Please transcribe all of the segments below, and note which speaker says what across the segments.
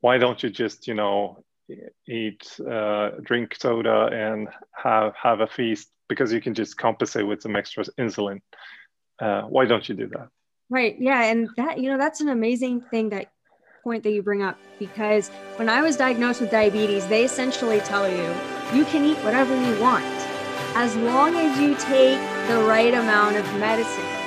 Speaker 1: why don't you just you know eat uh, drink soda and have have a feast? Because you can just compensate with some extra insulin. Uh, why don't you do that?
Speaker 2: Right. Yeah and that you know that's an amazing thing that point that you bring up because when i was diagnosed with diabetes they essentially tell you you can eat whatever you want as long as you take the right amount of medicine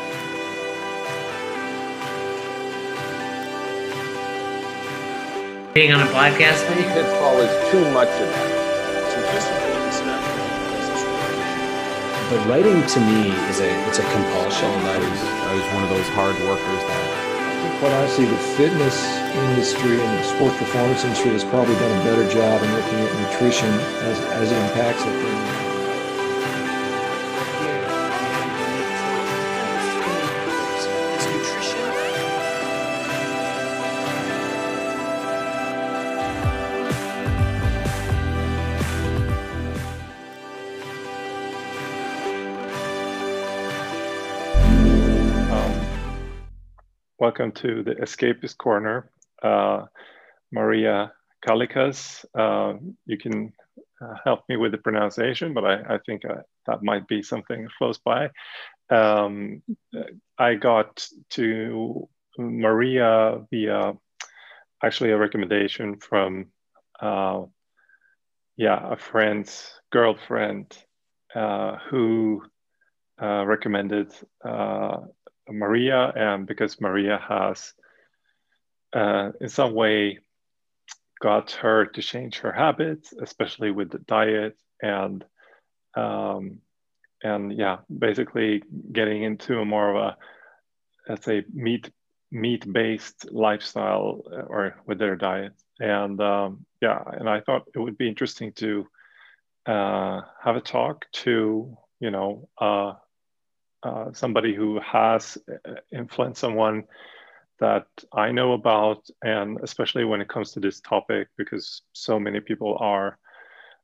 Speaker 3: being on a podcast.
Speaker 4: Any pitfall is too much of that.
Speaker 5: But writing to me is a it's a compulsion.
Speaker 6: I was, I was one of those hard workers that.
Speaker 7: I think quite honestly, the fitness industry and the sports performance industry has probably done a better job in looking at nutrition as, as it impacts it
Speaker 1: welcome to the Escapist Corner. Uh, Maria Kalikas, uh, you can uh, help me with the pronunciation, but I, I think uh, that might be something close by. Um, I got to Maria via actually a recommendation from, uh, yeah, a friend's girlfriend uh, who recommended Maria, and because Maria has, uh, in some way, got her to change her habits, especially with the diet and um, and yeah, basically getting into a more of a let's say meat meat based lifestyle uh, or with their diet. And um, yeah, and I thought it would be interesting to uh, have a talk to you know uh, uh, somebody who has uh, influenced someone that I know about, and especially when it comes to this topic, because so many people are,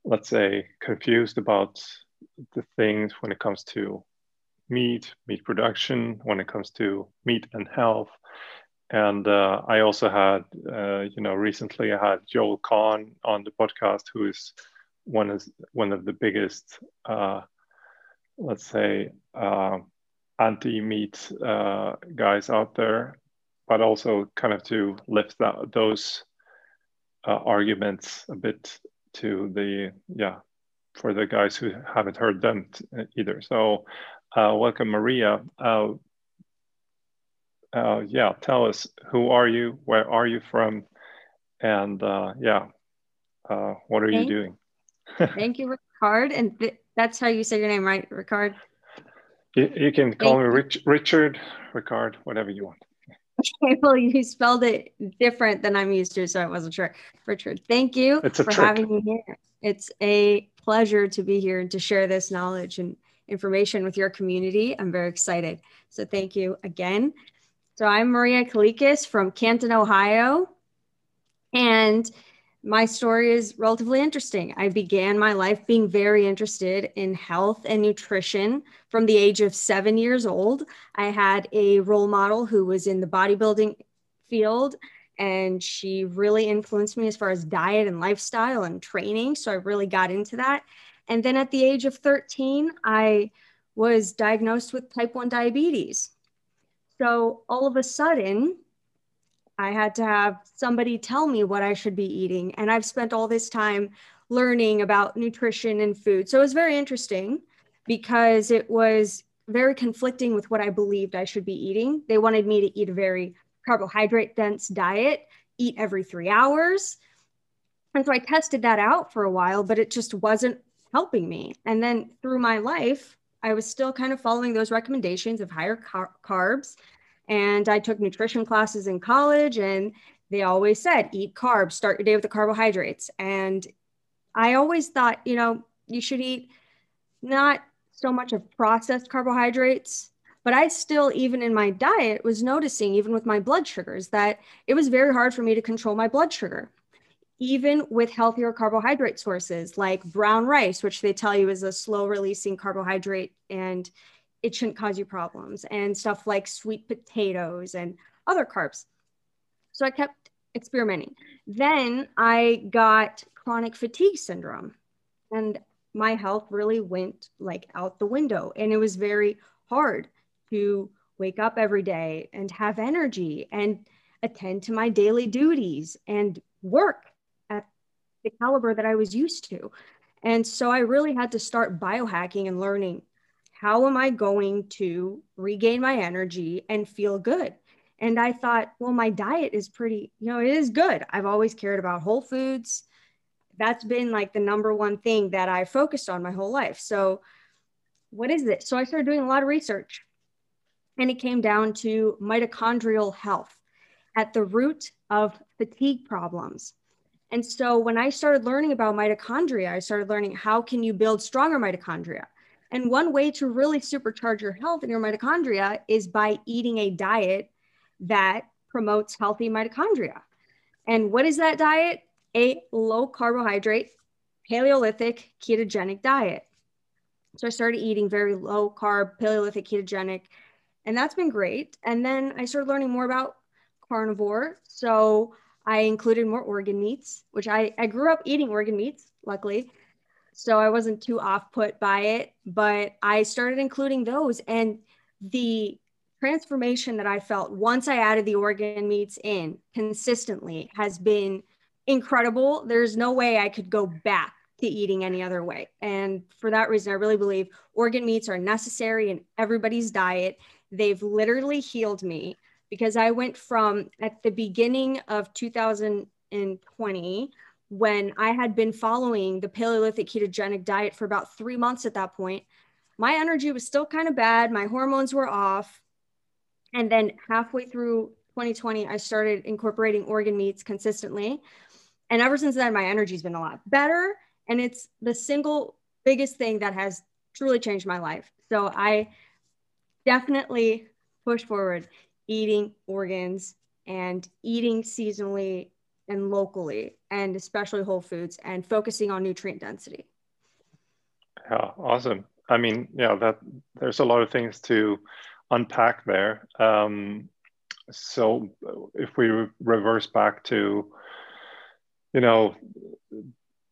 Speaker 1: let's say, confused about the things when it comes to meat, meat production, when it comes to meat and health. And uh, I also had, uh, you know, recently I had Joel Kahn on the podcast, who is one is one of the biggest uh, let's say, uh, anti-meat uh, guys out there, but also kind of to lift that, those uh, arguments a bit to the yeah for the guys who haven't heard them either. So, uh, welcome, Maria. Uh, uh, yeah, tell us who are you, where are you from, and uh, yeah, what are you doing?
Speaker 2: Thank you, Ricard, and th- that's how you say your name, right, Ricard?
Speaker 1: You, you can call me Rich, Richard, Ricard, whatever you want.
Speaker 2: Okay, well, you spelled it different than I'm used to, so I wasn't sure. Richard, thank you for trick. having me here. It's a pleasure to be here and to share this knowledge and information with your community. I'm very excited. So thank you again. So I'm Maria Kalikis from Canton, Ohio. And my story is relatively interesting. I began my life being very interested in health and nutrition from the age of seven years old. I had a role model who was in the bodybuilding field, and she really influenced me as far as diet and lifestyle and training. So I really got into that. And then at the age of 13, I was diagnosed with type 1 diabetes. So all of a sudden, I had to have somebody tell me what I should be eating. And I've spent all this time learning about nutrition and food. So it was very interesting because it was very conflicting with what I believed I should be eating. They wanted me to eat a very carbohydrate dense diet, eat every three hours. And so I tested that out for a while, but it just wasn't helping me. And then through my life, I was still kind of following those recommendations of higher car- carbs and I took nutrition classes in college, and they always said, eat carbs, start your day with the carbohydrates. And I always thought, you know, you should eat not so much of processed carbohydrates, but I still, even in my diet, was noticing, even with my blood sugars, that it was very hard for me to control my blood sugar. Even with healthier carbohydrate sources like brown rice, which they tell you is a slow releasing carbohydrate and it shouldn't cause you problems and stuff like sweet potatoes and other carbs. So I kept experimenting. Then I got chronic fatigue syndrome and my health really went like out the window and it was very hard to wake up every day and have energy and attend to my daily duties and work at the caliber that I was used to. And so I really had to start biohacking and learning how am I going to regain my energy and feel good? And I thought, well, my diet is pretty, you know, it is good. I've always cared about whole foods. That's been like the number one thing that I focused on my whole life. So, what is it? So, I started doing a lot of research and it came down to mitochondrial health at the root of fatigue problems. And so when I started learning about mitochondria, I started learning how can you build stronger mitochondria? And one way to really supercharge your health and your mitochondria is by eating a diet that promotes healthy mitochondria. And what is that diet? A low carbohydrate, Paleolithic ketogenic diet. So I started eating very low carb, Paleolithic ketogenic, and that's been great. And then I started learning more about carnivore. So I included more organ meats, which I, I grew up eating organ meats, luckily. So I wasn't too off put by it, but I started including those. And the transformation that I felt once I added the organ meats in consistently has been incredible. There's no way I could go back to eating any other way. And for that reason, I really believe organ meats are necessary in everybody's diet. They've literally healed me because I went from at the beginning of 2020 when I had been following the Paleolithic ketogenic diet for about three months at that point. My energy was still kind of bad. My hormones were off. And then halfway through 2020, I started incorporating organ meats consistently. And ever since then, my energy's been a lot better. And it's the single biggest thing that has truly changed my life. So I definitely push forward eating organs and eating seasonally and locally, and especially whole foods, and focusing on nutrient density.
Speaker 1: Yeah, awesome. I mean, yeah, that there's a lot of things to unpack there. Um, so if we re reverse back to, you know,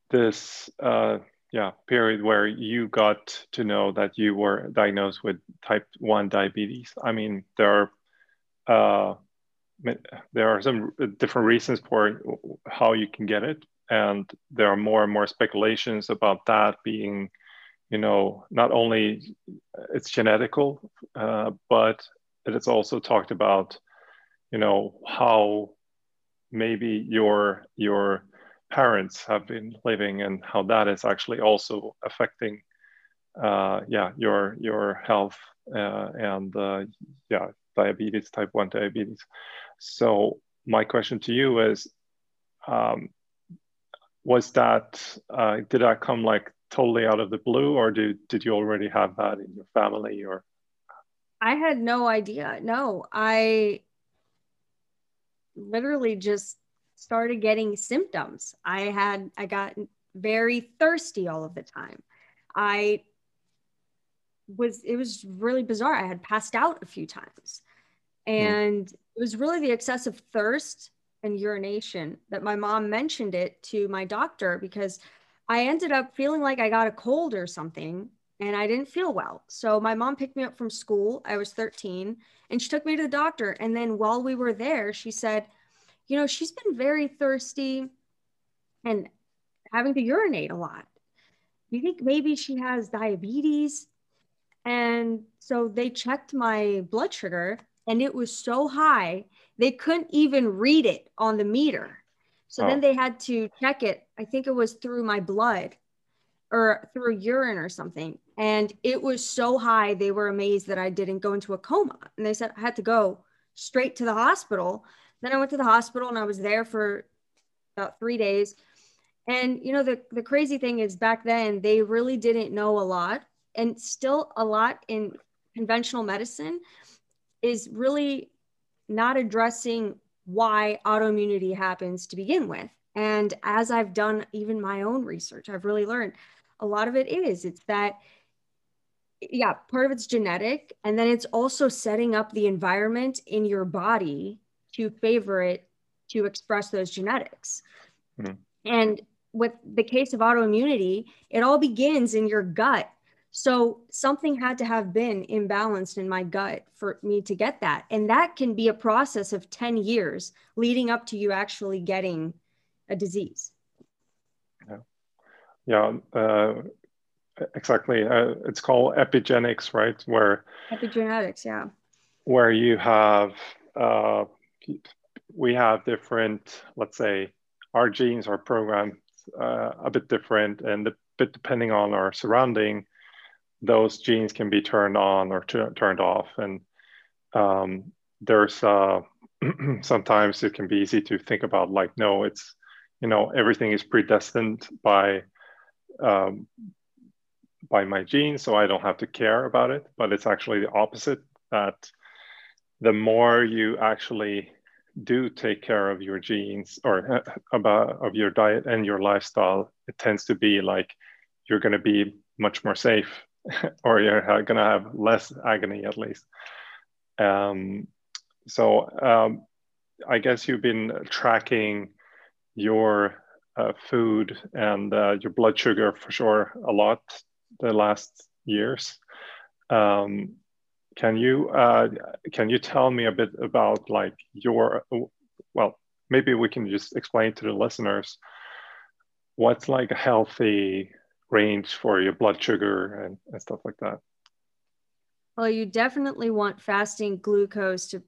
Speaker 1: this uh, yeah period where you got to know that you were diagnosed with type 1 diabetes i mean there are uh, there are some different reasons for how you can get it and there are more and more speculations about that being you know not only it's genetical uh, but it is also talked about you know how maybe your your parents have been living and how that is actually also affecting uh, yeah your your health uh, and uh, yeah diabetes, type 1 diabetes. So, my question to you is um, Was that, uh, did that come like totally out of the blue, or did, did you already have that in your family? Or
Speaker 2: I had no idea. No, I literally just started getting symptoms. I had, I got very thirsty all of the time. I was it was really bizarre. I had passed out a few times. Hmm. And mm. It was really the excessive thirst and urination that my mom mentioned it to my doctor because I ended up feeling like I got a cold or something and I didn't feel well. So my mom picked me up from school. I was 13 and she took me to the doctor. And then while we were there, she said, You know, she's been very thirsty and having to urinate a lot. You think maybe she has diabetes? And so they checked my blood sugar and it was so high they couldn't even read it on the meter. So oh. then they had to check it. I think it was through my blood or through urine or something. And it was so high, they were amazed that I didn't go into a coma. And they said I had to go straight to the hospital. Then I went to the hospital and I was there for about three days. And you know, the, the crazy thing is back then they really didn't know a lot and still a lot in conventional medicine is really not addressing why autoimmunity happens to begin with. And as I've done even my own research, I've really learned a lot of it is it's that yeah, part of it's genetic and then it's also setting up the environment in your body to favor it to express those genetics. Mm. And with the case of autoimmunity, it all begins in your gut. So something had to have been imbalanced in my gut for me to get that. And that can be a process of 10 years leading up to you actually getting a disease.
Speaker 1: Yeah. Yeah. Uh, exactly. Uh, it's called epigenetics, right? Where
Speaker 2: epigenetics, yeah.
Speaker 1: Where you have, uh, we have different, let's say, our genes are programmed uh, a bit different, and a bit depending on our surrounding, those genes can be turned on or t- turned off. And um, there's uh, sometimes it can be easy to think about like, no, it's you know everything is predestined by um, by my genes, so I don't have to care about it. But it's actually the opposite. That the more you actually do take care of your genes or uh, about of your diet and your lifestyle, it tends to be like you're going to be much more safe, or you're going to have less agony at least. Um, so um, I guess you've been tracking your uh, food and uh, your blood sugar for sure a lot the last years. Um, can you uh, can you tell me a bit about like your well maybe we can just explain to the listeners what's like a healthy range for your blood sugar and, and stuff like that.
Speaker 2: Well you definitely want fasting glucose to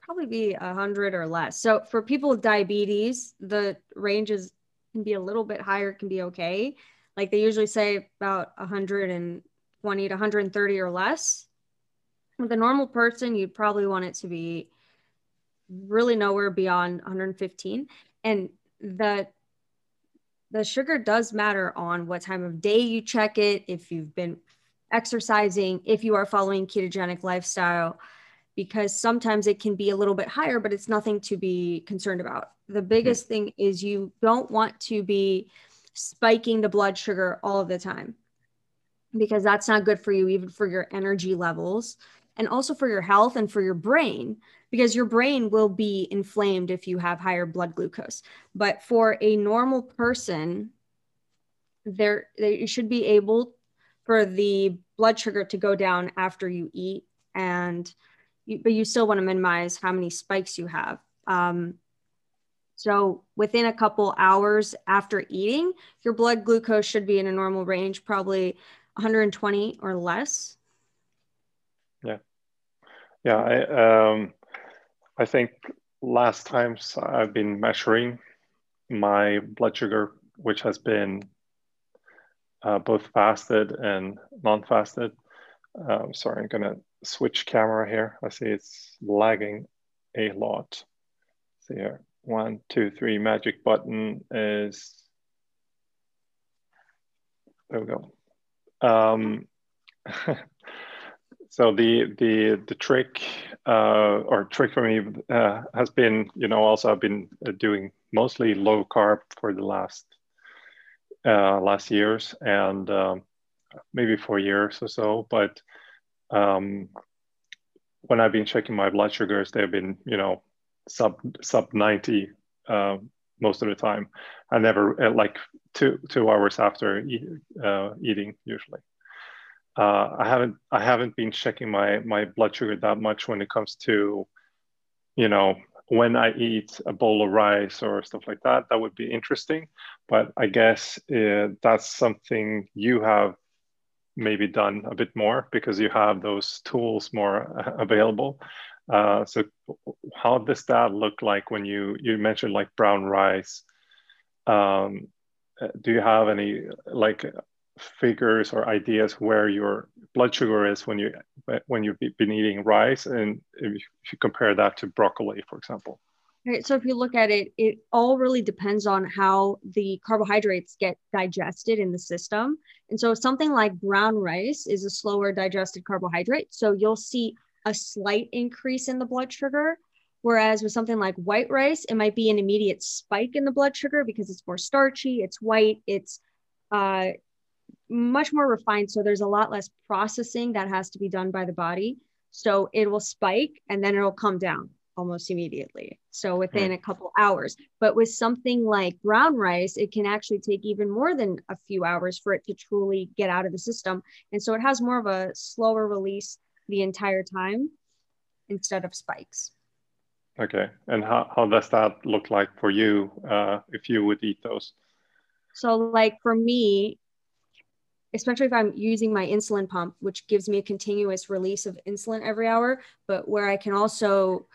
Speaker 2: probably be 100 or less. So for people with diabetes the ranges can be a little bit higher can be okay. Like they usually say about 120 to 130 or less. With a normal person, you'd probably want it to be really nowhere beyond 115. And the the sugar does matter on what time of day you check it, if you've been exercising, if you are following ketogenic lifestyle, because sometimes it can be a little bit higher, but it's nothing to be concerned about. The biggest mm-hmm. thing is you don't want to be spiking the blood sugar all of the time because that's not good for you, even for your energy levels and also for your health and for your brain because your brain will be inflamed if you have higher blood glucose. But for a normal person there you should be able for the blood sugar to go down after you eat and you, but you still want to minimize how many spikes you have. Um, so within a couple hours after eating your blood glucose should be in a normal range probably 120 or less
Speaker 1: yeah, I, um, I think last times I've been measuring my blood sugar, which has been uh, both fasted and non-fasted. Um, sorry, I'm gonna switch camera here. I see it's lagging a lot. See here, one, two, three, magic button is, there we go. Um, so the the the trick uh, or trick for me uh, has been you know also I've been uh, doing mostly low carb for the last uh, last years and um, maybe four years or so. But um, when I've been checking my blood sugars they've been you know sub sub 90 uh, most of the time. I never uh, like two two hours after eat, eating usually uh, I haven't I haven't been checking my my blood sugar that much when it comes to, you know, when I eat a bowl of rice or stuff like that. That would be interesting, but I guess uh, that's something you have maybe done a bit more because you have those tools more available. Uh, so how does that look like when you you mentioned like brown rice? Um, uh, do you have any like figures or ideas where your blood sugar is when you when you've been eating rice and if you compare that to broccoli for example.
Speaker 2: Right so if you look at it it all really depends on how the carbohydrates get digested in the system. And so something like brown rice is a slower digested carbohydrate so you'll see a slight increase in the blood sugar Whereas with something like white rice, it might be an immediate spike in the blood sugar because it's more starchy, it's white, it's uh, much more refined. So there's a lot less processing that has to be done by the body. So it will spike and then it'll come down almost immediately. So within mm. a couple hours. But with something like brown rice, it can actually take even more than a few hours for it to truly get out of the system. And so it has more of a slower release the entire time instead of spikes.
Speaker 1: Okay. And how, how does that look like for you uh, if you would eat those?
Speaker 2: So, like for me, especially if I'm using my insulin pump, which gives me a continuous release of insulin every hour, but where I can also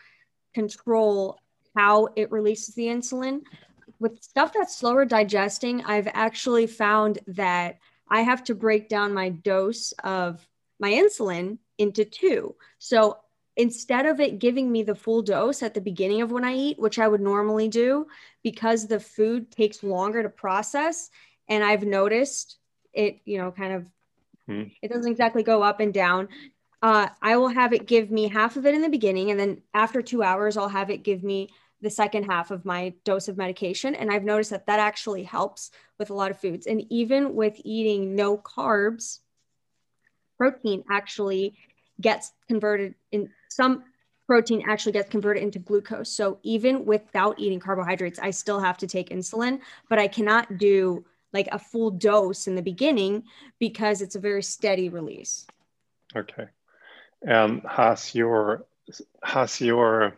Speaker 2: control how it releases the insulin. With stuff that's slower digesting, I've actually found that I have to break down my dose of my insulin into two. So instead of it giving me the full dose at the beginning of when I eat, which I would normally do, because the food takes longer to process, and I've noticed it, you know, kind of, hmm. it doesn't exactly go up and down. Uh, I will have it give me half of it in the beginning, and then after two hours, I'll have it give me the second half of my dose of medication. And I've noticed that that actually helps with a lot of foods. And even with eating no carbs, protein actually gets converted in some protein actually gets converted into glucose. So even without eating carbohydrates, I still have to take insulin, but I cannot do like a full dose in the beginning because it's a very steady release.
Speaker 1: Okay. And has your has your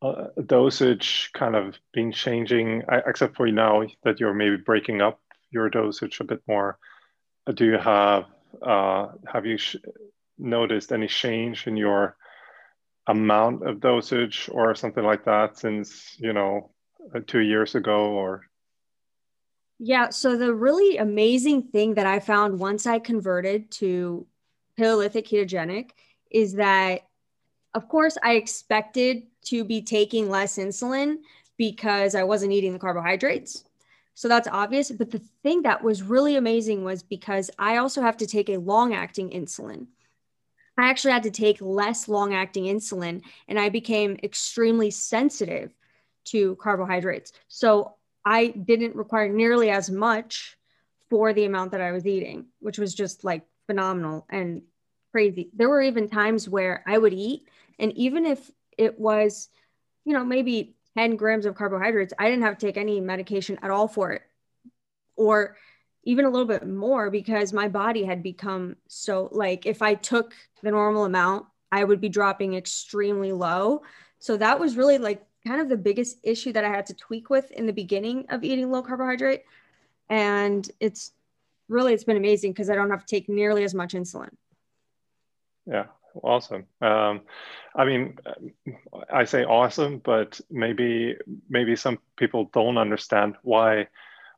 Speaker 1: uh, dosage kind of been changing, except for now that you're maybe breaking up your dosage a bit more? Do you have uh, have you noticed any change in your amount of dosage or something like that since you know uh, two years ago or
Speaker 2: yeah. So the really amazing thing that I found once I converted to Paleolithic ketogenic is that, of course, I expected to be taking less insulin because I wasn't eating the carbohydrates. So that's obvious. But the thing that was really amazing was because I also have to take a long acting insulin. I actually had to take less long acting insulin and I became extremely sensitive to carbohydrates. So I didn't require nearly as much for the amount that I was eating, which was just like phenomenal and crazy. There were even times where I would eat, and even if it was, you know, maybe 10 grams of carbohydrates, I didn't have to take any medication at all for it, or even a little bit more because my body had become so like if I took the normal amount, I would be dropping extremely low. So that was really like kind of the biggest issue that I had to tweak with in the beginning of eating low carbohydrate. And it's really, it's been amazing because I don't have to take nearly as much insulin.
Speaker 1: Yeah, awesome. Um, I mean, I say awesome, but maybe maybe some people don't understand why.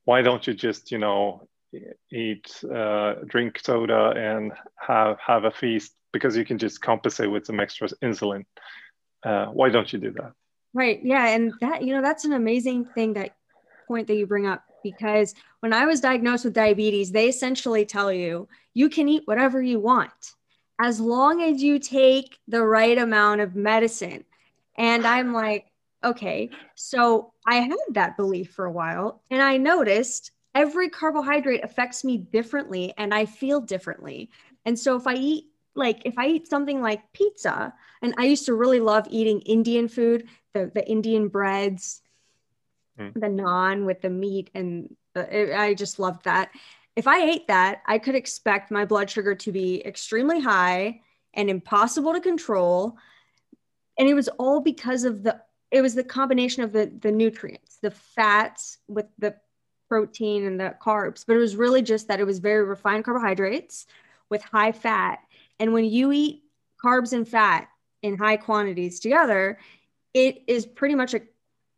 Speaker 1: Why don't you just you know eat, uh, drink soda, and have have a feast because you can just compensate with some extra insulin? Uh, why don't you do that?
Speaker 2: Right. Yeah. And that, you know, that's an amazing thing that point that you bring up because when I was diagnosed with diabetes, they essentially tell you you can eat whatever you want as long as you take the right amount of medicine. And I'm like, okay. So I had that belief for a while and I noticed every carbohydrate affects me differently and I feel differently. And so if I eat like if I eat something like pizza, and I used to really love eating Indian food, the, the Indian breads, mm. the naan with the meat, and the, I just loved that. If I ate that, I could expect my blood sugar to be extremely high and impossible to control. And it was all because of the it was the combination of the the nutrients, the fats with the protein and the carbs, but it was really just that it was very refined carbohydrates with high fat and when you eat carbs and fat in high quantities together, it is pretty much a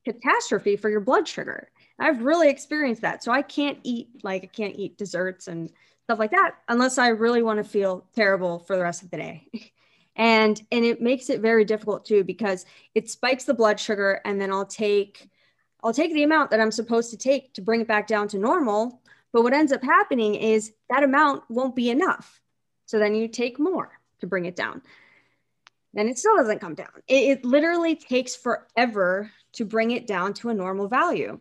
Speaker 2: catastrophe for your blood sugar. I've really experienced that. So I can't eat like I can't eat desserts and stuff like that unless I really want to feel terrible for the rest of the day. and and it makes it very difficult too because it spikes the blood sugar and then I'll take I'll take the amount that I'm supposed to take to bring it back down to normal, but what ends up happening is that amount won't be enough. So then you take more to bring it down. Then it still doesn't come down. It, it literally takes forever to bring it down to a normal value.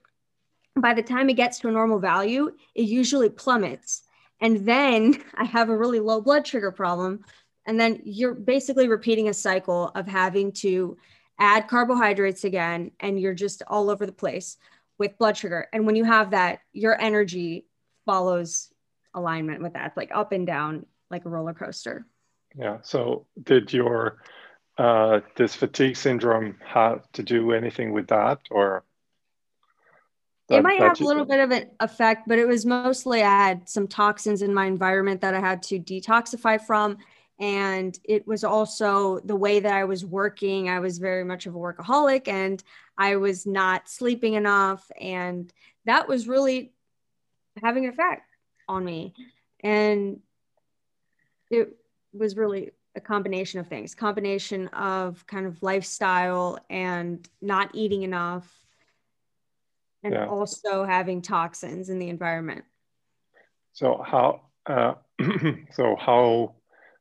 Speaker 2: By the time it gets to a normal value, it usually plummets. And then I have a really low blood sugar problem. And then you're basically repeating a cycle of having to add carbohydrates again, and you're just all over the place with blood sugar. And when you have that, your energy follows alignment with that, like up and down, like a roller coaster.
Speaker 1: Yeah. So, did your uh, this fatigue syndrome have to do anything with that, or
Speaker 2: that, it might have a little bit of an effect, but it was mostly I had some toxins in my environment that I had to detoxify from. And it was also the way that I was working. I was very much of a workaholic and I was not sleeping enough. And that was really having an effect on me. And it was really a combination of things combination of kind of lifestyle and not eating enough and yeah. also having toxins in the environment.
Speaker 1: So how uh, so how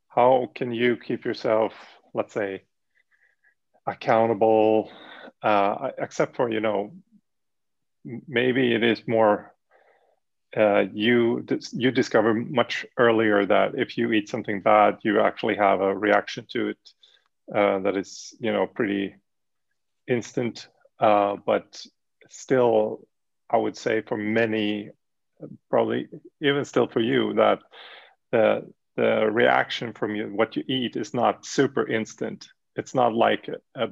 Speaker 1: how can you keep yourself, let's say, accountable? Uh, except for you know, maybe it is more. Uh, you you discover much earlier that if you eat something bad, you actually have a reaction to it uh, that is you know pretty instant. Uh, but still, I would say for many, probably even still for you, that the the reaction from you, what you eat is not super instant. It's not like a, a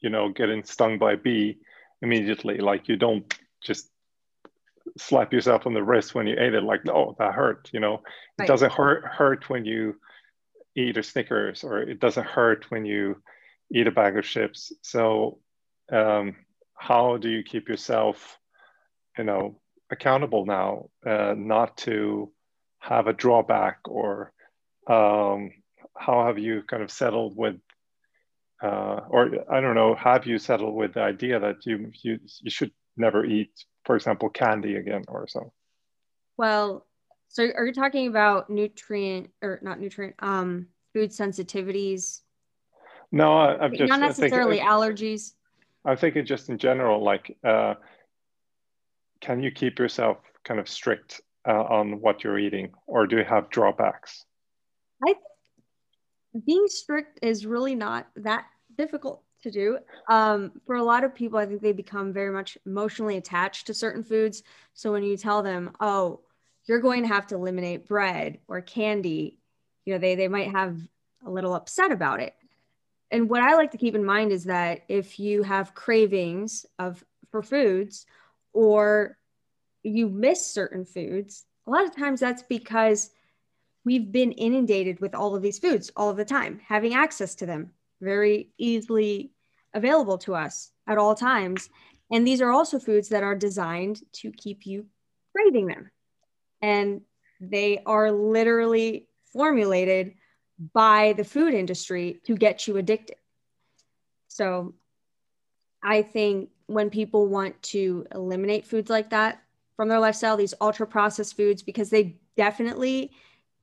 Speaker 1: you know getting stung by a bee immediately. Like you don't just slap yourself on the wrist when you ate it like oh that hurt you know right. it doesn't hurt hurt when you eat a snickers or it doesn't hurt when you eat a bag of chips so um, how do you keep yourself you know accountable now uh, not to have a drawback or um, how have you kind of settled with uh, or I don't know, have you settled with the idea that you, you you should never eat, for example, candy again or so?
Speaker 2: Well, so are you talking about nutrient or not nutrient, um, food sensitivities?
Speaker 1: No, I, am just
Speaker 2: not necessarily allergies.
Speaker 1: I think it just in general, like, uh, can you keep yourself kind of strict uh, on what you're eating, or do you have drawbacks?
Speaker 2: I think being strict is really not that difficult to do. Um, for a lot of people, I think they become very much emotionally attached to certain foods. So when you tell them, "Oh, you're going to have to eliminate bread or candy," you know, they they might have a little upset about it and what I like to keep in mind is that if you have cravings of for foods or you miss certain foods, a lot of times that's because we've been inundated with all of these foods all of the time, having access to them very easily available to us at all times. And these are also foods that are designed to keep you craving them. And they are literally formulated by the food industry to get you addicted. So I think when people want to eliminate foods like that from their lifestyle, these ultra processed foods, because they definitely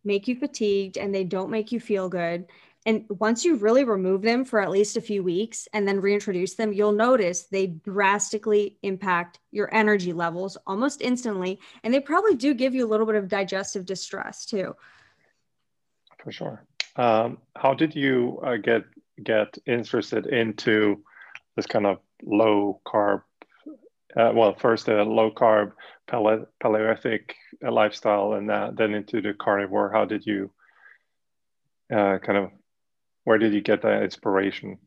Speaker 2: make you fatigued and they don't make you feel good. And once you really remove them for at least a few weeks and then reintroduce them, you'll notice they drastically impact your energy levels almost instantly. And they probably do give you a little bit of digestive distress too.
Speaker 1: For sure. Um, how did you uh, get get interested into this kind of low carb? Uh, well, first a low carb paleo paleolithic uh, lifestyle, and uh, then into the carnivore. How did you uh, kind of? Where did you get that inspiration?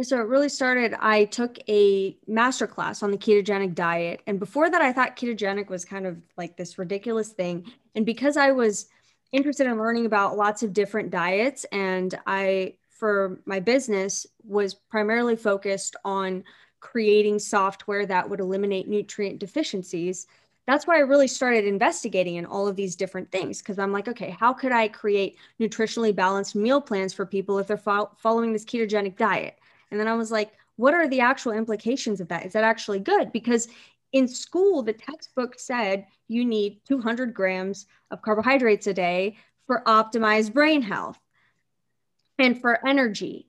Speaker 2: So it really started. I took a master class on the ketogenic diet. And before that, I thought ketogenic was kind of like this ridiculous thing. And because I was interested in learning about lots of different diets and i for my business was primarily focused on creating software that would eliminate nutrient deficiencies that's why i really started investigating in all of these different things because i'm like okay how could i create nutritionally balanced meal plans for people if they're fo- following this ketogenic diet and then i was like what are the actual implications of that is that actually good because in school, the textbook said you need 200 grams of carbohydrates a day for optimized brain health and for energy.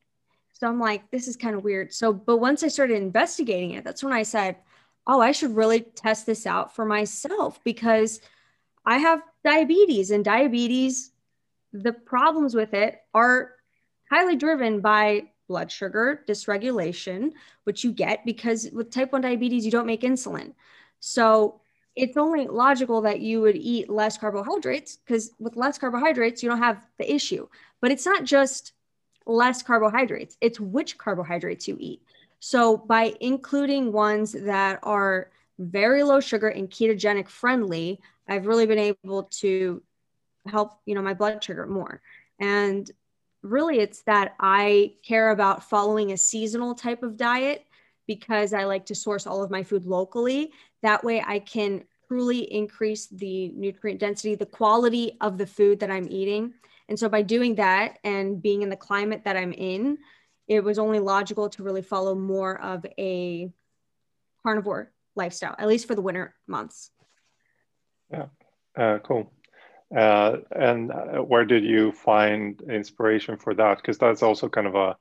Speaker 2: So I'm like, this is kind of weird. So, but once I started investigating it, that's when I said, oh, I should really test this out for myself because I have diabetes and diabetes, the problems with it are highly driven by blood sugar dysregulation, which you get because with type 1 diabetes, you don't make insulin. So it's only logical that you would eat less carbohydrates because with less carbohydrates, you don't have the issue. But it's not just less carbohydrates, it's which carbohydrates you eat. So by including ones that are very low sugar and ketogenic friendly, I've really been able to help, you know, my blood sugar more. And really it's that I care about following a seasonal type of diet because I like to source all of my food locally. That way I can truly increase the nutrient density, the quality of the food that I'm eating. And so by doing that and being in the climate that I'm in, it was only logical to really follow more of a carnivore lifestyle, at least for the winter months.
Speaker 1: Yeah, uh, cool. Uh, and uh, where did you find inspiration for that? Because that's also kind of a,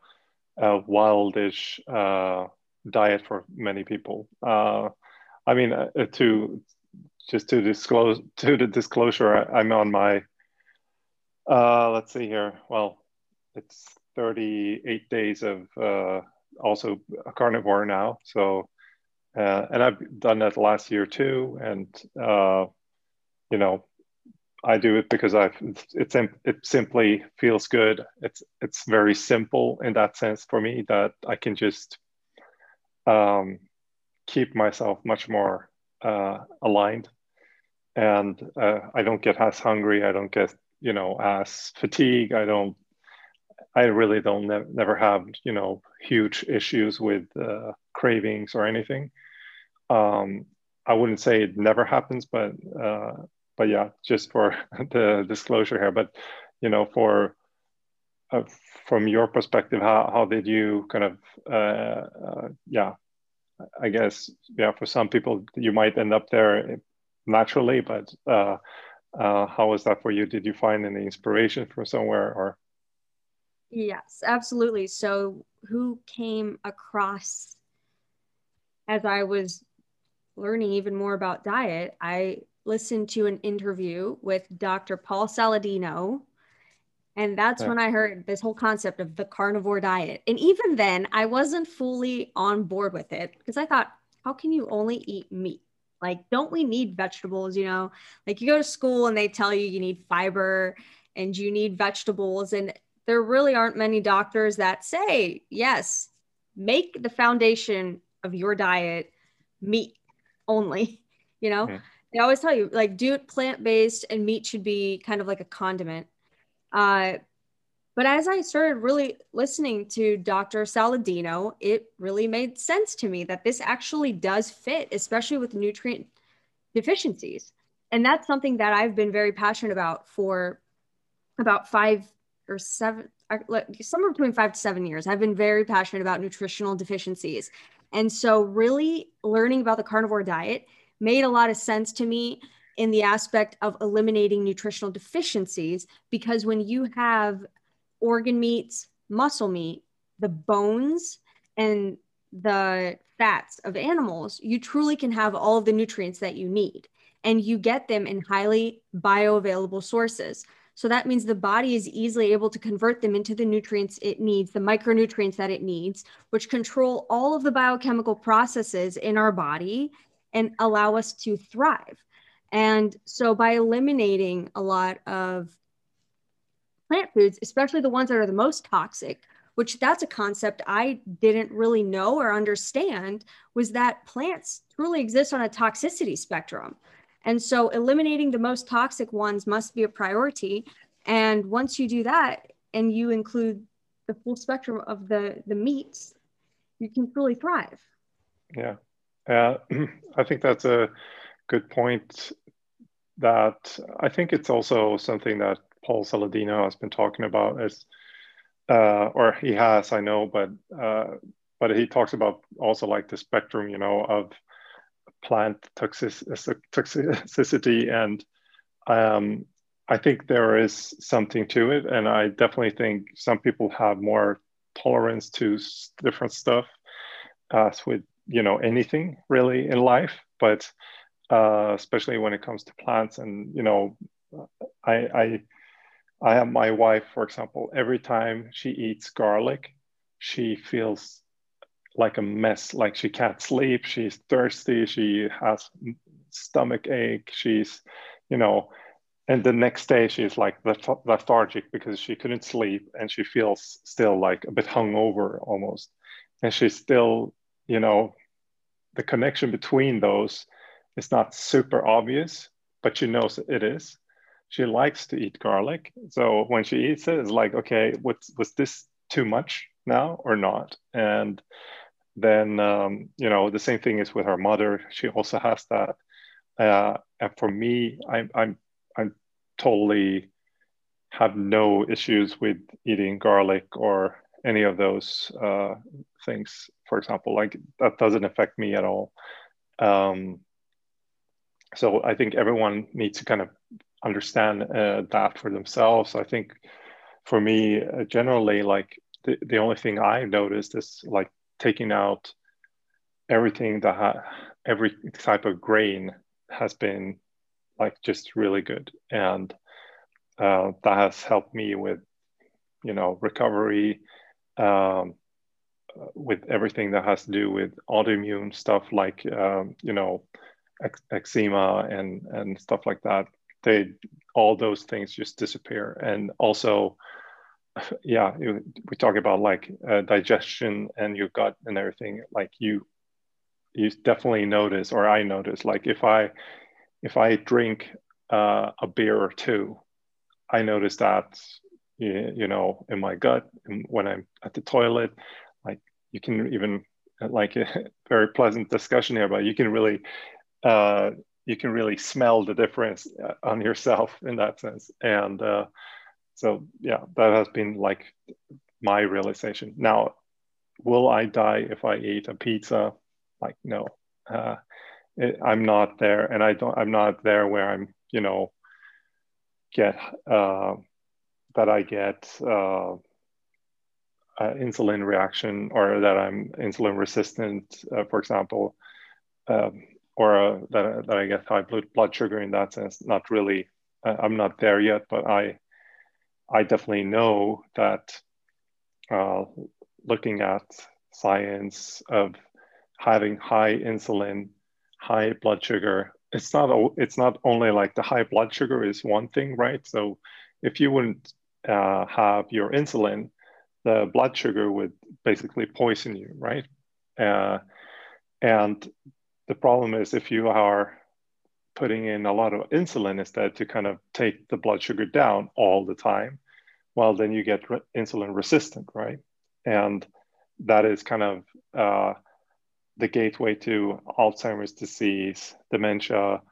Speaker 1: a wildish uh, diet for many people. Uh, I mean, uh, to just to disclose to the disclosure, I, am on my. Let's see here. Well, it's 38 days of uh, also a carnivore now. So, uh, and I've done that last year too. And uh, you know, I do it because I it's it simply feels good. It's it's very simple in that sense for me that I can just um, keep myself much more uh, aligned, and uh, I don't get as hungry. I don't get you know as fatigued. I don't. I really don't ne- never have you know huge issues with uh, cravings or anything. Um, I wouldn't say it never happens, but uh, but yeah, just for the disclosure here. But you know, for uh, from your perspective, how how did you kind of uh, uh, yeah, I guess yeah, for some people you might end up there naturally, but uh, uh, how was that for you? Did you find any inspiration from somewhere or?
Speaker 2: Yes, absolutely. So, who came across as I was learning even more about diet? I listened to an interview with Dr. Paul Saladino. And that's when I heard this whole concept of the carnivore diet. And even then, I wasn't fully on board with it because I thought, how can you only eat meat? Like, don't we need vegetables? You know, like you go to school and they tell you you need fiber and you need vegetables. And there really aren't many doctors that say, yes, make the foundation of your diet meat only, you know? Yeah they always tell you like do it plant based and meat should be kind of like a condiment. Uh, but as I started really listening to Dr. Saladino, it really made sense to me that this actually does fit, especially with nutrient deficiencies. And that's something that I've been very passionate about for about five or seven, somewhere between five to seven years. I've been very passionate about nutritional deficiencies. And so, really learning about the carnivore diet made a lot of sense to me in the aspect of eliminating nutritional deficiencies because when you have organ meats, muscle meat, the bones, and the fats of animals, you truly can have all of the nutrients that you need. And you get them in highly bioavailable sources. So that means the body is easily able to convert them into the nutrients it needs, the micronutrients that it needs, which control all of the biochemical processes in our body and allow us to thrive. And so by eliminating a lot of plant foods, especially the ones that are the most toxic, which that's a concept I didn't really know or understand, was that plants truly exist on a toxicity spectrum. And so eliminating the most toxic ones must be a priority. And once you do that and you include the full spectrum of the, the meats, you can truly thrive.
Speaker 1: Yeah. Uh, I think that's a good point. That I think it's also something that Paul Saladino has been talking about, as uh, or he has, I know, but uh, but he talks about also like the spectrum, you know, of plant toxic toxicity, and um, I think there is something to it, and I definitely think some people have more tolerance to different stuff, as with you know anything really in life but uh, especially when it comes to plants and you know i i i have my wife for example every time she eats garlic she feels like a mess, like she can't sleep, she's thirsty, she has stomach ache, she's, you know, and the next day she's like lethargic because she couldn't sleep and she feels still like a bit hungover almost. And she's still, you know, the connection between those is not super obvious, but she knows it is. She likes to eat garlic. So when she eats it, it's like, okay, what's was this too much now or not? And then um, you know the same thing is with her mother. She also has that. Uh, and for me, I'm I'm I'm totally have no issues with eating garlic or any of those uh, things. For example, like that doesn't affect me at all. Um, so I think everyone needs to kind of understand uh, that for themselves. I think for me, uh, generally, like the, the only thing I've noticed is like taking out everything that ha- every type of grain has been like just really good, and uh, that has helped me with you know recovery. Um, with everything that has to do with autoimmune stuff like um, you know eczema and and stuff like that they all those things just disappear and also yeah we talk about like uh, digestion and your gut and everything like you you definitely notice or i notice like if i if i drink uh, a beer or two i notice that you know in my gut when i'm at the toilet like you can even like a very pleasant discussion here but you can really uh, you can really smell the difference uh, on yourself in that sense. And uh, so, yeah, that has been like my realization. Now, will I die if I eat a pizza? Like, no, uh, it, I'm not there, and I don't. I'm not there where I'm, you know, get uh, that I get uh, insulin reaction or that I'm insulin resistant, uh, for example. Um, or uh, that, that I get high blood sugar in that sense. Not really, uh, I'm not there yet, but I, I definitely know that uh, looking at science of having high insulin, high blood sugar, it's not it's not only like the high blood sugar is one thing, right? So if you wouldn't uh, have your insulin, the blood sugar would basically poison you, right? Uh, and the problem is if you are putting in a lot of insulin instead to kind of take the blood sugar down all the time, well, then you get re- insulin resistant, right? And that is kind of uh, the gateway to Alzheimer's disease, dementia,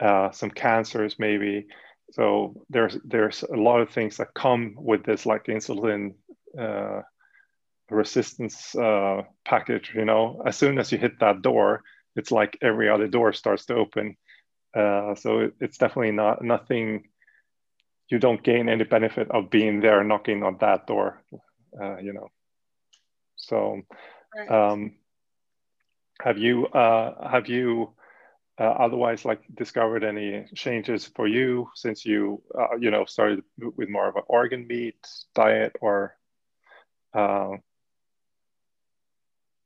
Speaker 1: uh, some cancers, maybe. So there's there's a lot of things that come with this, like insulin uh, resistance uh, package. You know, as soon as you hit that door, it's like every other door starts to open. Uh, so it, it's definitely not nothing. You don't gain any benefit of being there knocking on that door, uh, you know. So, um, have you uh, have you uh, otherwise like discovered any changes for you since you uh, you know started with more of an organ meat diet or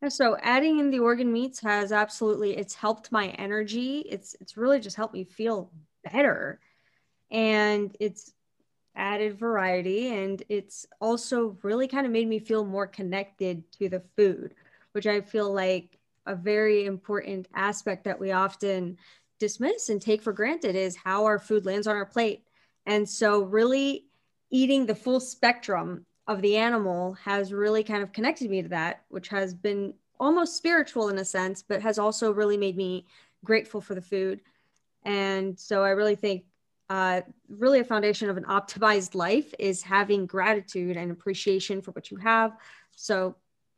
Speaker 2: so adding in the organ meats has absolutely it's helped my energy. It's it's really just helped me feel better. And it's added variety and it's also really kind of made me feel more connected to the food, which I feel like a very important aspect that we often dismiss and take for granted is how our food lands on our plate. And so really eating the full spectrum of the animal has really kind of connected me to that, which has been almost spiritual in a sense, but has also really made me grateful for the food. And so I really think uh, really a foundation of an optimized life is having gratitude and appreciation for what you have. So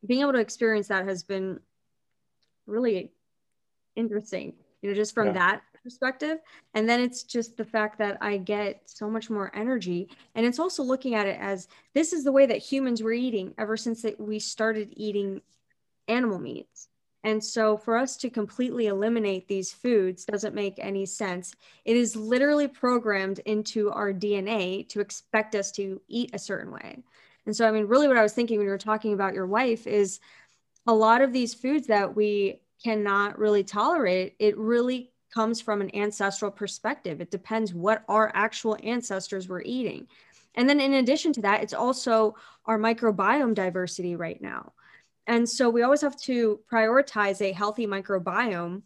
Speaker 2: being able to experience that has been really interesting, you know, just from yeah. that perspective. And then it's just the fact that I get so much more energy. And it's also looking at it as this is the way that humans were eating ever since that we started eating animal meats. And so for us to completely eliminate these foods doesn't make any sense. It is literally programmed into our DNA to expect us to eat a certain way. And so, I mean, really what I was thinking when you were talking about your wife is a lot of these foods that we cannot really tolerate, it really comes from an ancestral perspective. It depends what our actual ancestors were eating. And then, in addition to that, it's also our microbiome diversity right now. And so, we always have to prioritize a healthy microbiome.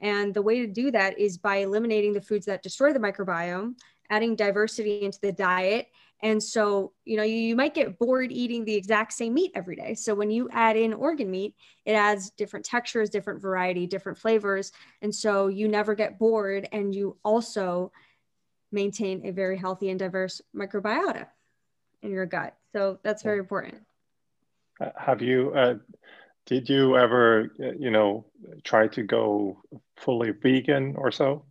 Speaker 2: And the way to do that is by eliminating the foods that destroy the microbiome, adding diversity into the diet. And so, you know, you, you might get bored eating the exact same meat every day. So, when you add in organ meat, it adds different textures, different variety, different flavors. And so, you never get bored. And you also maintain a very healthy and diverse microbiota in your gut. So that's very important.
Speaker 1: Uh, have you, uh, did you ever, uh, you know, try to go fully vegan or so?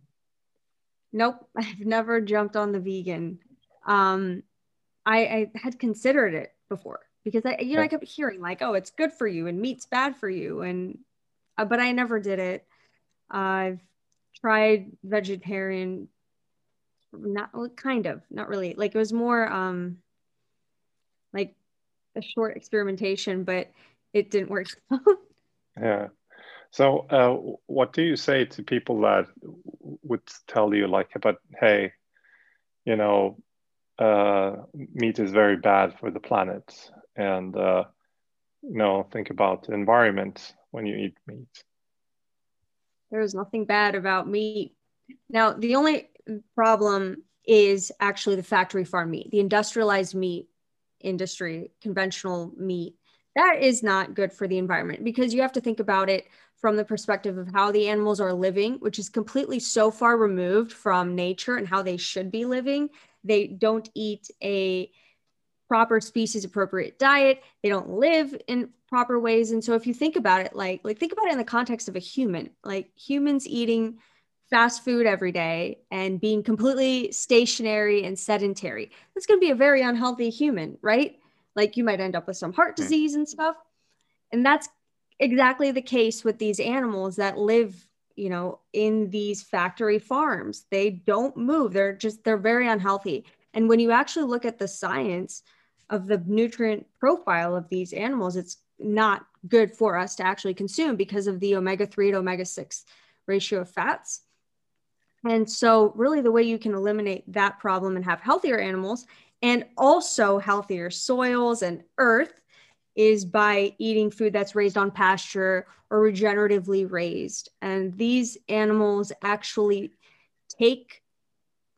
Speaker 2: Nope, I've never jumped on the vegan. Um, I, I had considered it before because I, you know, I kept hearing like, oh, it's good for you and meat's bad for you, and uh, but I never did it. I've tried vegetarian not kind of not really. Like it was more um like a short experimentation but it didn't work
Speaker 1: yeah. So uh, what do you say to people that would tell you like but hey you know uh, meat is very bad for the planet. And uh, you know think about the environment when you eat meat.
Speaker 2: There's nothing bad about meat. Now the only problem is actually the factory farm meat, the industrialized meat industry, conventional meat. That is not good for the environment because you have to think about it from the perspective of how the animals are living, which is completely so far removed from nature and how they should be living. They don't eat a proper species appropriate diet. They don't live in proper ways. And so if you think about it, like like think about it in the context of a human, like humans eating fast food every day and being completely stationary and sedentary. That's going to be a very unhealthy human, right? Like you might end up with some heart hmm. disease and stuff. And that's exactly the case with these animals that live, you know, in these factory farms. They don't move. They're just they're very unhealthy. And when you actually look at the science of the nutrient profile of these animals, it's not good for us to actually consume because of the omega 3 to omega 6 ratio of fats. And so, really, the way you can eliminate that problem and have healthier animals and also healthier soils and earth is by eating food that's raised on pasture or regeneratively raised. And these animals actually take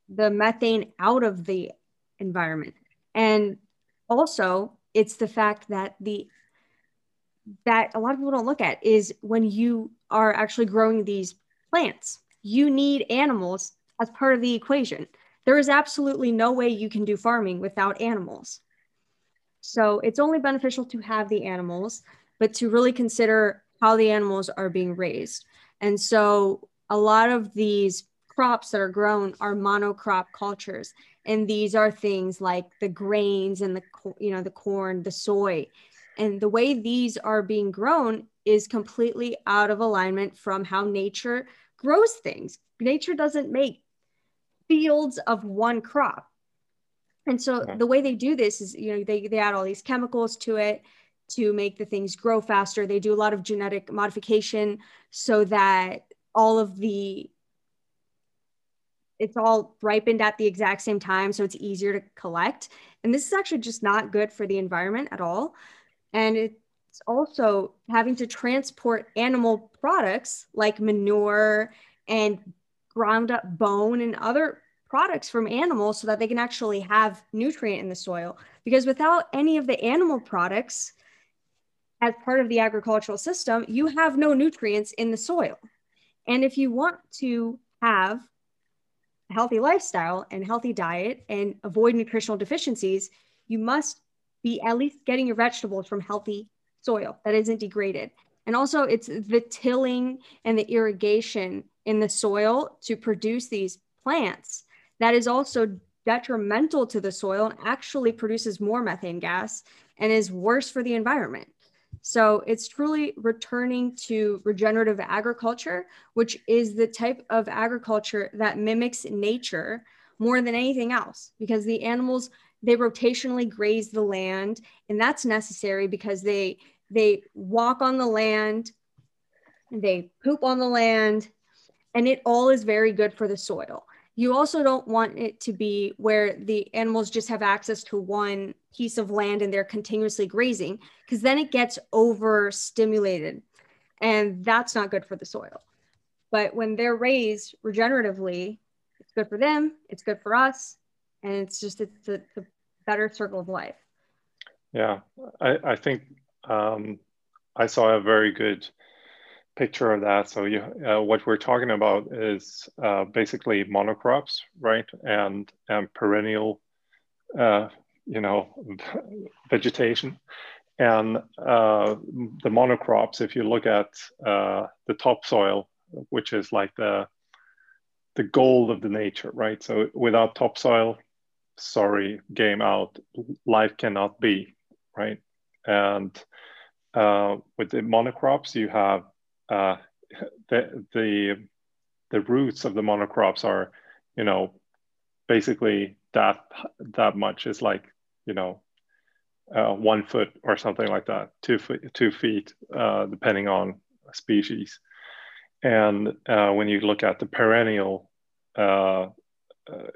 Speaker 2: the methane out of the environment. And also, it's the fact that the that a lot of people don't look at is when you are actually growing these plants you need animals as part of the equation. There is absolutely no way you can do farming without animals. So it's only beneficial to have the animals, but to really consider how the animals are being raised. And so a lot of these crops that are grown are monocrop cultures. And these are things like the grains and the, you know, the corn, the soy. And the way these are being grown is completely out of alignment from how nature grows things. Nature doesn't make fields of one crop. And so yeah. the way they do this is, you know, they, they add all these chemicals to it to make the things grow faster. They do a lot of genetic modification so that all of the it's all ripened at the exact same time so it's easier to collect and this is actually just not good for the environment at all and it it's also having to transport animal products like manure and ground up bone and other products from animals so that they can actually have nutrient in the soil because without any of the animal products as part of the agricultural system you have no nutrients in the soil and if you want to have a healthy lifestyle and healthy diet and avoid nutritional deficiencies you must be at least getting your vegetables from healthy soil that isn't degraded. And also, it's the tilling and the irrigation in the soil to produce these plants that is also detrimental to the soil and actually produces more methane gas and is worse for the environment. So it's truly returning to regenerative agriculture, which is the type of agriculture that mimics nature more than anything else, because the animals they rotationally graze the land and that's necessary because they they walk on the land they poop on the land and it all is very good for the soil you also don't want it to be where the animals just have access to one piece of land and they're continuously grazing because then it gets overstimulated and that's not good for the soil. But when they're raised regeneratively it's good for them it's good for us and it's just it's a, a better circle of life.
Speaker 1: Yeah i, I think um, i saw a very good picture of that. So you uh, what we're talking about is uh, basically monocrops right? And and perennial uh, you know vegetation. And uh, the monocrops if you look at uh, the topsoil which is like the the gold of the nature right? So without topsoil sorry game out. Life cannot be right? And uh, with the monocrops you have uh, the the the roots of the monocrops are you know basically that that much is like you know uh, one foot or something like that two feet two feet uh, depending on species. And uh, when you look at the perennial uh, uh,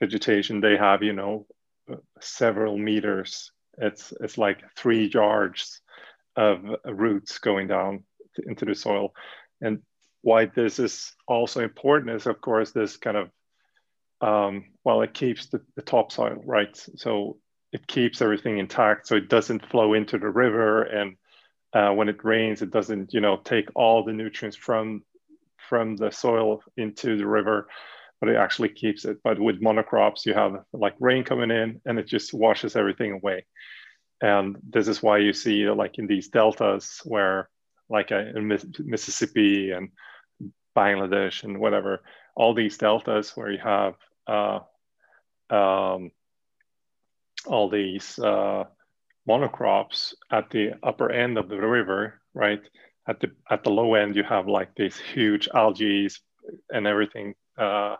Speaker 1: vegetation they have you know several meters. It's it's like three yards of roots going down into the soil. And why this is also important is of course this kind of um, well it keeps the, the topsoil right? So it keeps everything intact so it doesn't flow into the river. And uh, when it rains it doesn't you know take all the nutrients from from the soil into the river but it actually keeps it. But with monocrops you have like rain coming in and it just washes everything away. And this is why you see like in these deltas where like uh, in mississippi and bangladesh and whatever all these deltas where you have uh, um, all these uh, monocrops at the upper end of the river, right? At the at the low end, you have like these huge algae and everything, uh,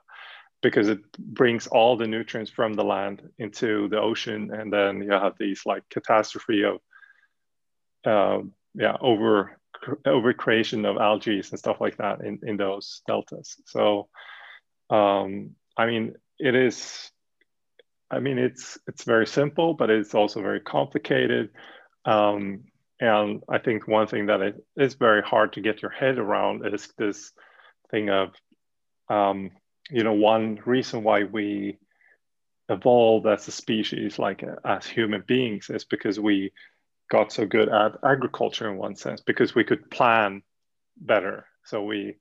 Speaker 1: because it brings all the nutrients from the land into the ocean, and then you have these like catastrophe of, uh, yeah, over over creation of algae and stuff like that in in those deltas. So, um, I mean, it is I mean, it's it's very simple, but it's also very complicated. Um, and I think one thing that it is very hard to get your head around is this thing of, um, you know, one reason why we evolved as a species, like as human beings, is because we got so good at agriculture in one sense, because we could plan better. So we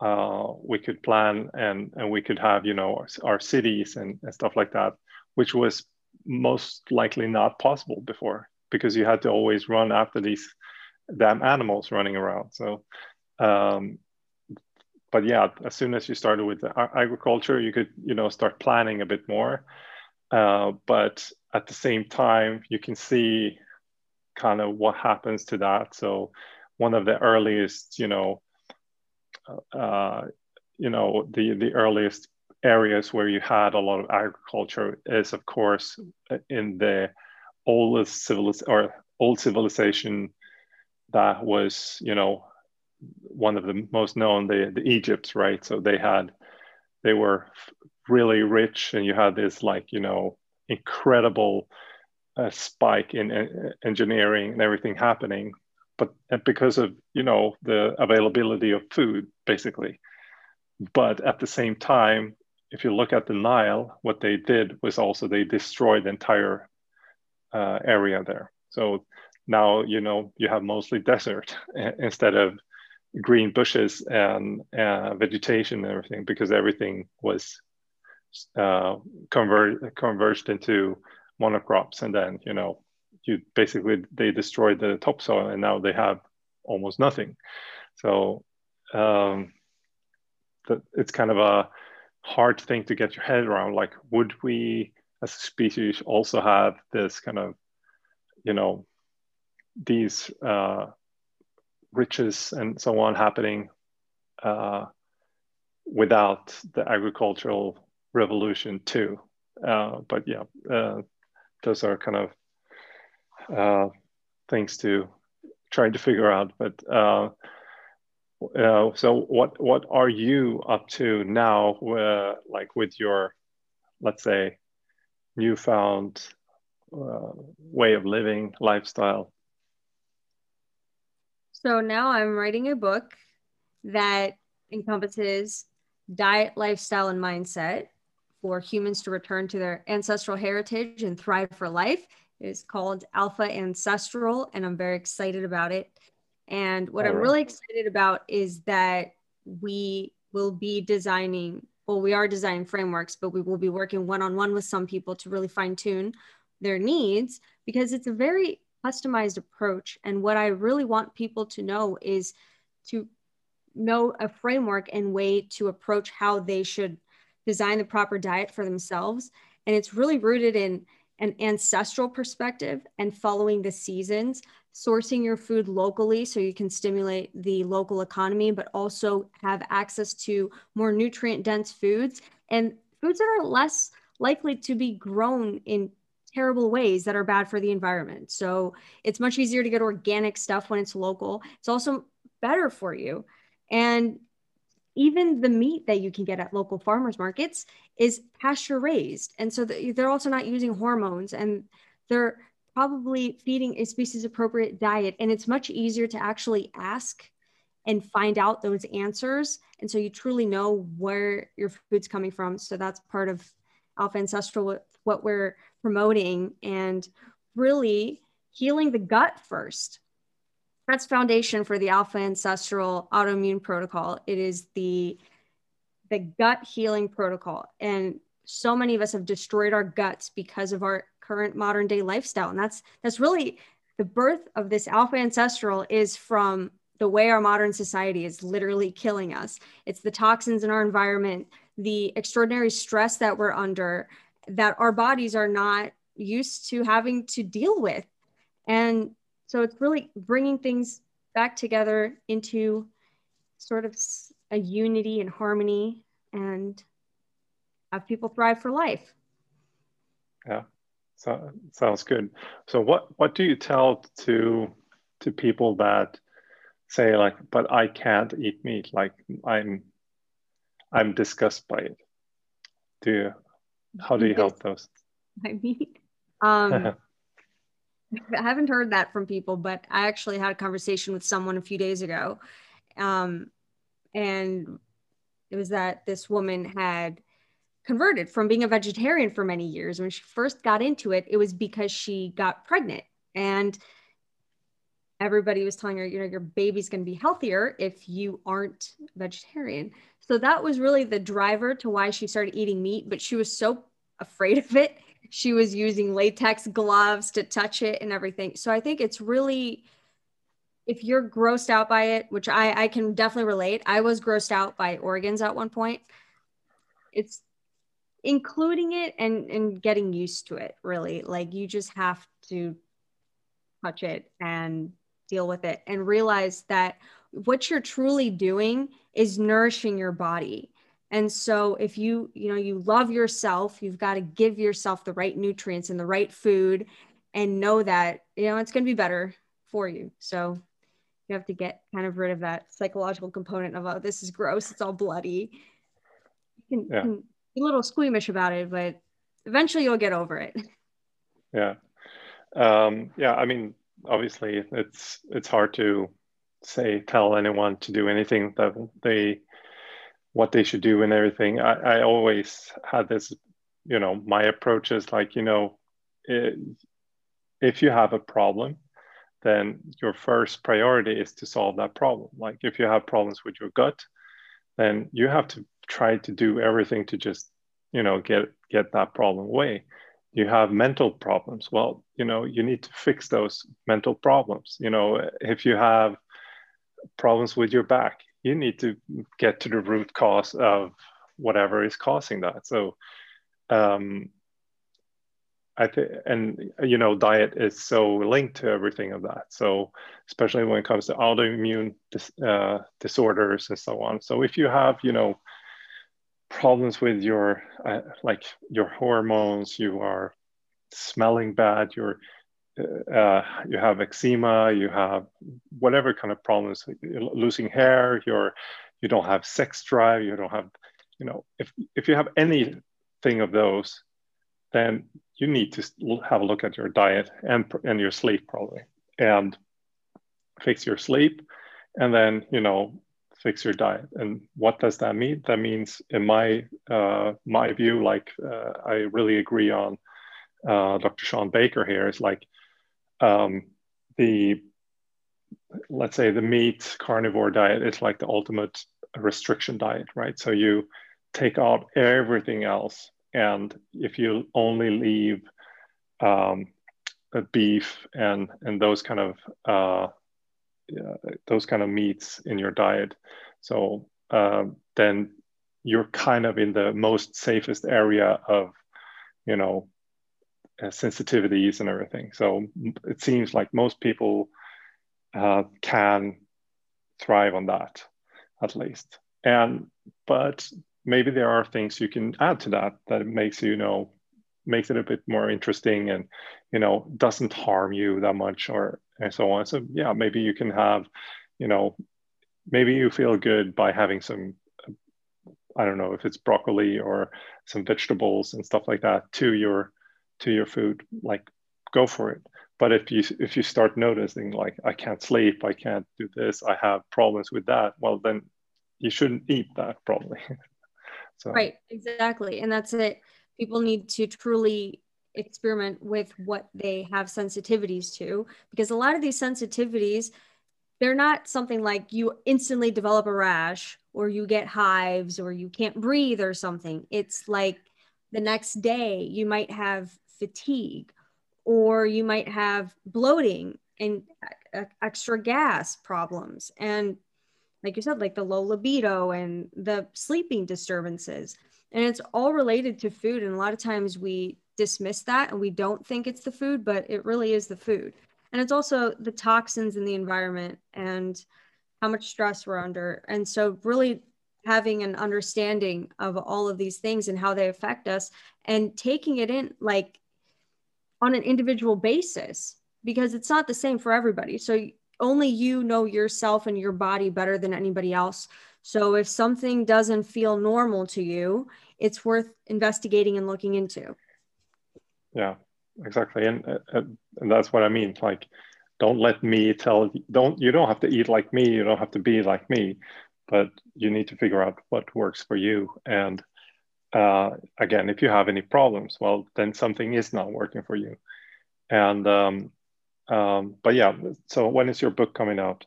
Speaker 1: uh, we could plan and and we could have you know our, our cities and, and stuff like that which was most likely not possible before because you had to always run after these damn animals running around. So, um, but yeah, as soon as you started with agriculture, you could you know start planning a bit more. Uh, but at the same time, you can see kind of what happens to that. So, one of the earliest, you know, uh, you know, the the earliest areas where you had a lot of agriculture is, of course, in the oldest civilization or old civilization that was, you know, one of the most known, the the Egypt, right? So they had, they were really rich, and you had this like, you know, incredible uh, spike in engineering and everything happening, but because of you know the availability of food, basically. But at the same time, if you look at the Nile, what they did was also they destroyed the entire uh, area there. So now you know you have mostly desert instead of green bushes and uh, vegetation and everything because everything was uh, converged into monocrops and then you know you basically they destroyed the topsoil and now they have almost nothing so um, that it's kind of a hard thing to get your head around. Like, would we as a species also have this kind of, you know, these uh, riches and so on happening uh, without the agricultural revolution too? uh, but yeah, uh, those are kind of uh, things to try to figure out. But uh, uh, so, what what are you up to now? Uh, like with your, let's say, newfound way of living, lifestyle.
Speaker 2: So now I'm writing a book that encompasses diet, lifestyle, and mindset for humans to return to their ancestral heritage and thrive for life. It's called Alpha Ancestral, and I'm very excited about it. And what All I'm right. really excited about is that we will be designing, well, we are designing frameworks, but we will be working one on one with some people to really fine tune their needs because it's a very customized approach. And what I really want people to know is to know a framework and way to approach how they should design the proper diet for themselves. And it's really rooted in an ancestral perspective and following the seasons, sourcing your food locally so you can stimulate the local economy, but also have access to more nutrient dense foods and foods that are less likely to be grown in terrible ways that are bad for the environment. So it's much easier to get organic stuff when it's local. It's also better for you. And even the meat that you can get at local farmers markets is pasture raised. And so they're also not using hormones and they're probably feeding a species appropriate diet. And it's much easier to actually ask and find out those answers. And so you truly know where your food's coming from. So that's part of Alpha Ancestral, what we're promoting and really healing the gut first that's foundation for the alpha ancestral autoimmune protocol. It is the the gut healing protocol. And so many of us have destroyed our guts because of our current modern day lifestyle. And that's that's really the birth of this alpha ancestral is from the way our modern society is literally killing us. It's the toxins in our environment the extraordinary stress that we're under that our bodies are not used to having to deal with. And so it's really bringing things back together into sort of a unity and harmony and have people thrive for life.
Speaker 1: Yeah, so sounds good. So what what do you tell to to people that say like, but I can't eat meat, like I'm I'm disgusted by it. Do you how do you help those?
Speaker 2: I mean, um, I haven't heard that from people, but I actually had a conversation with someone a few days ago. Um, and it was that this woman had converted from being a vegetarian for many years. When she first got into it, it was because she got pregnant. And everybody was telling her, you know, your baby's going to be healthier if you aren't vegetarian. So that was really the driver to why she started eating meat. But she was so afraid of it she was using latex gloves to touch it and everything. So I think it's really, if you're grossed out by it, which I, I can definitely relate, I was grossed out by organs at one point. It's including it and, and getting used to it, really. Like you just have to touch it and deal with it and realize that what you're truly doing is nourishing your body and so if you, you know, you love yourself, you've got to give yourself the right nutrients and the right food and know that, you know, it's going to be better for you. So you have to get kind of rid of that psychological component of, oh, this is gross. It's all bloody. You can, yeah. can be a little squeamish about it, but eventually you'll get over it.
Speaker 1: Yeah. Um, yeah. I mean, obviously it's, it's hard to say, tell anyone to do anything that they what they should do and everything. I, I always had this, you know, my approach is like, you know, it, if you have a problem, then your first priority is to solve that problem. Like if you have problems with your gut, then you have to try to do everything to just, you know, get get that problem away. You have mental problems. Well, you know, you need to fix those mental problems. You know, if you have problems with your back, you need to get to the root cause of whatever is causing that. So, um, I think, and you know, diet is so linked to everything of that. So, especially when it comes to autoimmune dis, uh, disorders and so on. So, if you have, you know, problems with your uh, like your hormones you are smelling bad you're uh, you have eczema you have whatever kind of problems losing hair you're you don't have sex drive you don't have you know if if you have anything of those then you need to have a look at your diet and and your sleep probably and fix your sleep and then you know fix your diet. And what does that mean? That means in my uh, my view like uh, i really agree on uh, dr Shawn Baker here is like um, the let's say the meat carnivore diet is like the ultimate restriction diet right so you take out everything else and if you only leave um, beef and and those kind of uh, those kind of meats in your diet. So uh, then you're kind of in the most safest area of, you know, uh, sensitivities and everything. So it seems like most people uh, can thrive on that, at least. And but maybe there are things you can add to that that makes you know makes it a bit more interesting and you know doesn't harm you that much or and so on so yeah maybe you can have you know maybe you feel good by having some i don't know if it's broccoli or some vegetables and stuff like that to your to your food like go for it. But if you if you start noticing like i can't sleep i can't do this i have problems with that well then you shouldn't eat that probably.
Speaker 2: So right exactly and that's it. People need to truly experiment with what they have sensitivities to because a lot of these sensitivities they're not something like you instantly develop a rash or you get hives or you can't breathe or something. It's like the next day you might have fatigue or you might have bloating and extra gas problems. And like you said like the low libido and the sleeping disturbances. And it's all related to food. And a lot of times we dismiss that and we don't think it's the food but it really is the food. And it's also the toxins in the environment and how much stress we're under. And so really having an understanding of all of these things and how they affect us and taking it in like on an individual basis because it's not the same for everybody so only you know yourself and your body better than anybody else so if something doesn't feel normal to you, it's worth investigating and looking into.
Speaker 1: Yeah, exactly. And, and, and that's what I mean. Like, don't let me tell don't you don't have to eat like me you don't have to be like me but you need to figure out what works for you and uh, again if you have any problems well then something is not working for you and um, um, but yeah so when is your book coming out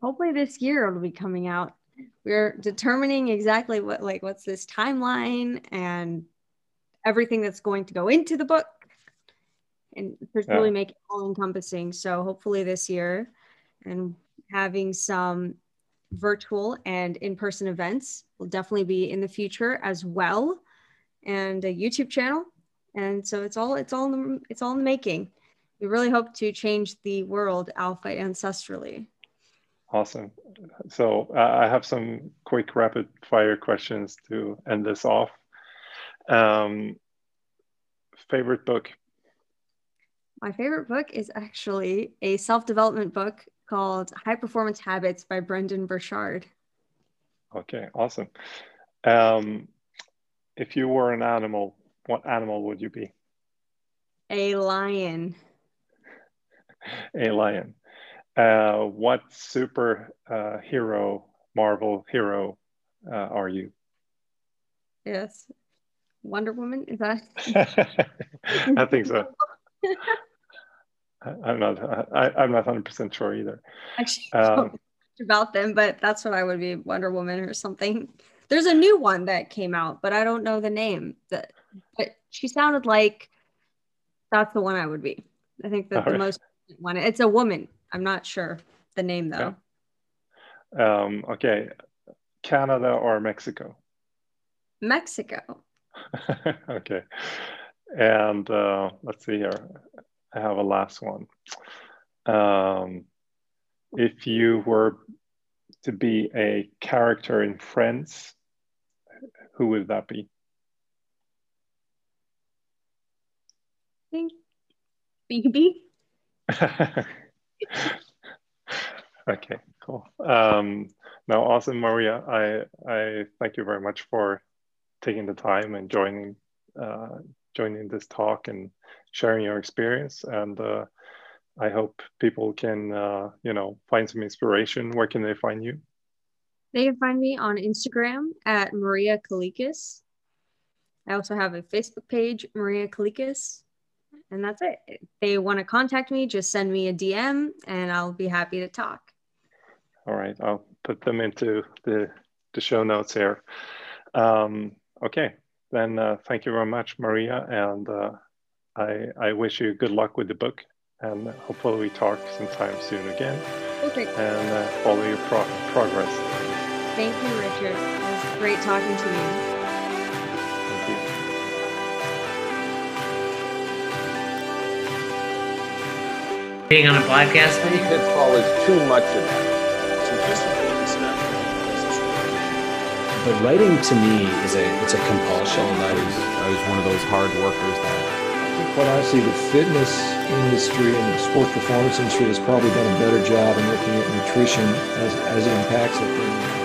Speaker 2: hopefully this year it'll be coming out. We're determining exactly what like what's this timeline and everything that's going to go into the book and really yeah. make it all encompassing. So hopefully this year and having some virtual and in-person events will definitely be in the future as well and a YouTube channel. And so it's all it's all in the, it's all in the making. We really hope to change the world alpha ancestrally.
Speaker 1: Awesome. So uh, I have some quick rapid fire questions to end this off. Um, favorite book?
Speaker 2: My favorite book is actually a self development book called High Performance Habits by Brendon Burchard.
Speaker 1: Okay, awesome. Um, if you were an animal, what animal would you be?
Speaker 2: A lion.
Speaker 1: a lion. Uh, what super uh, hero, Marvel hero, uh, are you?
Speaker 2: Yes, Wonder Woman. Is that?
Speaker 1: I think so. I, am not. I, am not 100 percent sure either.
Speaker 2: Actually, um, about them, but that's what I would be Wonder Woman or something. There's a new one that came out, but I don't know the name. That, but she sounded like that's the one I would be. I think that the right. most one. It's a woman. I'm not sure the name though.
Speaker 1: Yeah. Um, okay, Canada or Mexico?
Speaker 2: Mexico.
Speaker 1: okay, and uh, let's see here. I have a last one. Um, if you were to be a character in Friends, who would that be?
Speaker 2: I think Phoebe.
Speaker 1: okay, cool. Um, now, awesome, Maria. I I thank you very much for taking the time and joining uh, joining this talk and sharing your experience. And uh, I hope people can uh, you know find some inspiration. Where can they find you?
Speaker 2: They can find me on Instagram at Maria Kalikas. I also have a Facebook page, Maria Kalikas and that's it. If they want to contact me, just send me a DM and I'll be happy to talk.
Speaker 1: All right, I'll put them into the, the show notes here. Um, okay, then uh, thank you very much, Maria, and uh, I, I wish you good luck with the book, and hopefully we talk sometime soon again.
Speaker 2: Okay.
Speaker 1: And uh, follow your pro progress.
Speaker 2: Thank you, Richard. It was great talking to you.
Speaker 3: being on a podcast
Speaker 4: Any pitfall is too much of that.
Speaker 5: But writing to me is a it's a compulsion.
Speaker 6: I was I was one of those hard workers that
Speaker 7: I think quite honestly the fitness industry and the sports performance industry has probably done a better job in looking at nutrition as, as it impacts it